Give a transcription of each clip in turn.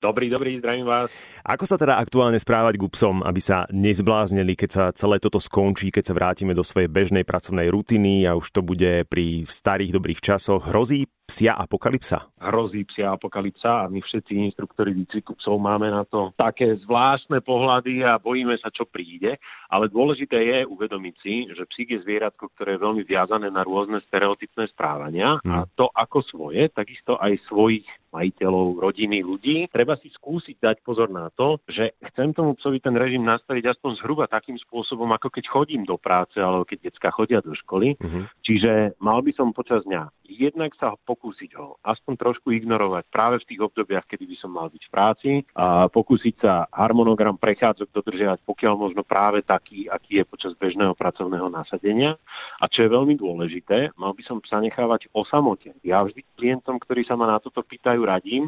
Dobrý, dobrý, zdravím vás. Ako sa teda aktuálne správať k psom, aby sa nezbláznili, keď sa celé toto skončí, keď sa vrátime do svojej bežnej pracovnej rutiny a už to bude pri starých dobrých časoch? Hrozí psia apokalypsa? Hrozí psia apokalypsa a my všetci inštruktori výcviku psov máme na to také zvláštne pohľady a bojíme sa, čo príde. Ale dôležité je uvedomiť si, že psík je zvieratko, ktoré je veľmi viazané na rôzne stereotypné správania hmm. a to ako svoje, takisto aj svojich majiteľov, rodiny, ľudí. Treba si skúsiť dať pozor na to, že chcem tomu psovi ten režim nastaviť aspoň zhruba takým spôsobom, ako keď chodím do práce alebo keď detská chodia do školy. Uh-huh. Čiže mal by som počas dňa jednak sa pokúsiť ho aspoň trošku ignorovať práve v tých obdobiach, kedy by som mal byť v práci a pokúsiť sa harmonogram prechádzok dodržiavať pokiaľ možno práve taký, aký je počas bežného pracovného nasadenia. A čo je veľmi dôležité, mal by som psa nechávať o samote. Ja vždy klientom, ktorí sa ma na toto pýtajú, majú radím,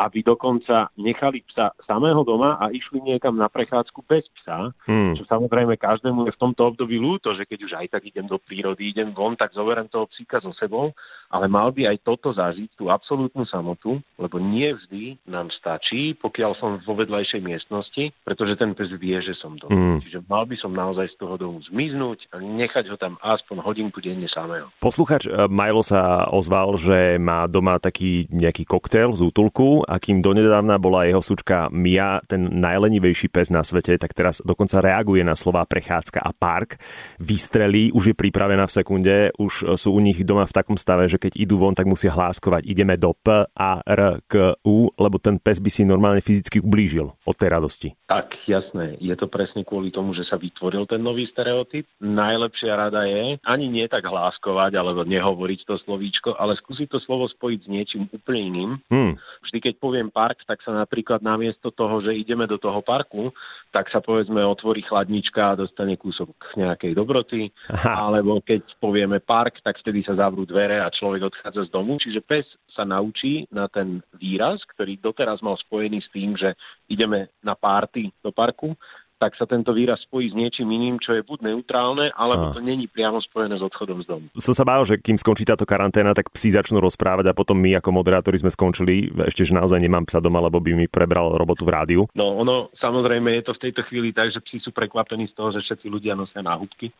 aby dokonca nechali psa samého doma a išli niekam na prechádzku bez psa, hmm. čo samozrejme každému je v tomto období ľúto, že keď už aj tak idem do prírody, idem von, tak zoberiem toho psíka so sebou, ale mal by aj toto zažiť, tú absolútnu samotu, lebo nie vždy nám stačí, pokiaľ som vo vedľajšej miestnosti, pretože ten pes vie, že som doma. Hmm. Čiže mal by som naozaj z toho domu zmiznúť a nechať ho tam aspoň hodinku denne samého. Posluchač eh, Milo sa ozval, že má doma taký nejaký koktejl koktail z útulku a kým donedávna bola jeho sučka Mia ten najlenivejší pes na svete, tak teraz dokonca reaguje na slová prechádzka a park. Vystrelí, už je pripravená v sekunde, už sú u nich doma v takom stave, že keď idú von, tak musia hláskovať ideme do P, A, R, K, U, lebo ten pes by si normálne fyzicky ublížil od tej radosti. Tak, jasné. Je to presne kvôli tomu, že sa vytvoril ten nový stereotyp. Najlepšia rada je ani nie tak hláskovať alebo nehovoriť to slovíčko, ale skúsiť to slovo spojiť s niečím úplne iným Hmm. Vždy, keď poviem park, tak sa napríklad namiesto toho, že ideme do toho parku, tak sa povedzme otvorí chladnička a dostane kúsok nejakej dobroty. Aha. Alebo keď povieme park, tak vtedy sa zavrú dvere a človek odchádza z domu. Čiže pes sa naučí na ten výraz, ktorý doteraz mal spojený s tým, že ideme na párty do parku, tak sa tento výraz spojí s niečím iným, čo je buď neutrálne, alebo to není priamo spojené s odchodom z domu. Som sa bál, že kým skončí táto karanténa, tak psi začnú rozprávať a potom my ako moderátori sme skončili. Ešte, že naozaj nemám psa doma, lebo by mi prebral robotu v rádiu. No ono, samozrejme je to v tejto chvíli tak, že psi sú prekvapení z toho, že všetci ľudia nosia náhubky.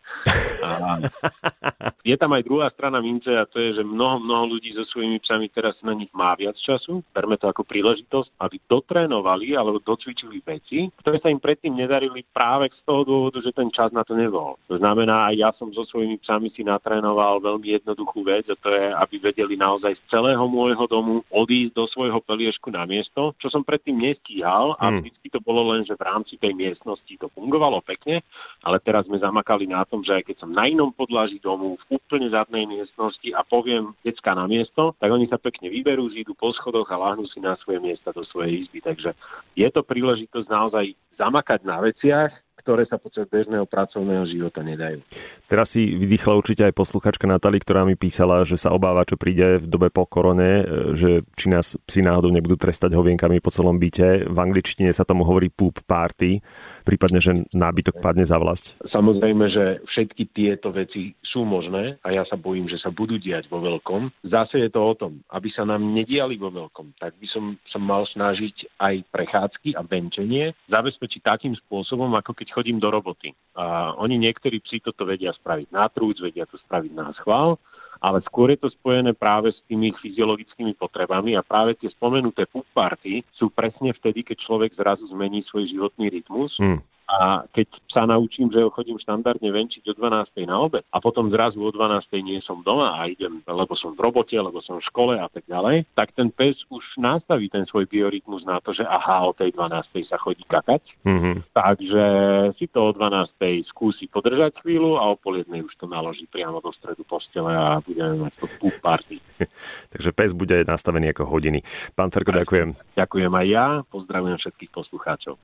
A je tam aj druhá strana mince a to je, že mnoho, mnoho ľudí so svojimi psami teraz na nich má viac času. Berme to ako príležitosť, aby dotrénovali alebo docvičili veci, ktoré sa im predtým nedarí darili práve z toho dôvodu, že ten čas na to nebol. To znamená, aj ja som so svojimi psami si natrénoval veľmi jednoduchú vec a to je, aby vedeli naozaj z celého môjho domu odísť do svojho peliešku na miesto, čo som predtým nestíhal a hmm. vždy to bolo len, že v rámci tej miestnosti to fungovalo pekne, ale teraz sme zamakali na tom, že aj keď som na inom podlaží domu v úplne zadnej miestnosti a poviem decka na miesto, tak oni sa pekne vyberú, zídu po schodoch a láhnú si na svoje miesta do svojej izby. Takže je to príležitosť naozaj zamakať na especial ktoré sa počas bežného pracovného života nedajú. Teraz si vydýchla určite aj posluchačka Natali, ktorá mi písala, že sa obáva, čo príde v dobe po korone, že či nás psi náhodou nebudú trestať hovienkami po celom byte. V angličtine sa tomu hovorí poop party, prípadne, že nábytok padne za vlast. Samozrejme, že všetky tieto veci sú možné a ja sa bojím, že sa budú diať vo veľkom. Zase je to o tom, aby sa nám nediali vo veľkom, tak by som sa mal snažiť aj prechádzky a venčenie zabezpečiť takým spôsobom, ako keď chodím do roboty. A oni niektorí psi toto vedia spraviť na trúc, vedia to spraviť na schvál, ale skôr je to spojené práve s tými fyziologickými potrebami a práve tie spomenuté poop party sú presne vtedy, keď človek zrazu zmení svoj životný rytmus. Hmm a keď sa naučím, že ho chodím štandardne venčiť o 12. na obed a potom zrazu o 12. nie som doma a idem, lebo som v robote, lebo som v škole a tak ďalej, tak ten pes už nastaví ten svoj biorytmus na to, že aha, o tej 12. sa chodí kakať. Mm-hmm. Takže si to o 12. skúsi podržať chvíľu a o pol jednej už to naloží priamo do stredu postele a budeme mať to poop party. Takže pes bude nastavený ako hodiny. Pán Ferko, ďakujem. Ďakujem aj ja, pozdravujem všetkých poslucháčov.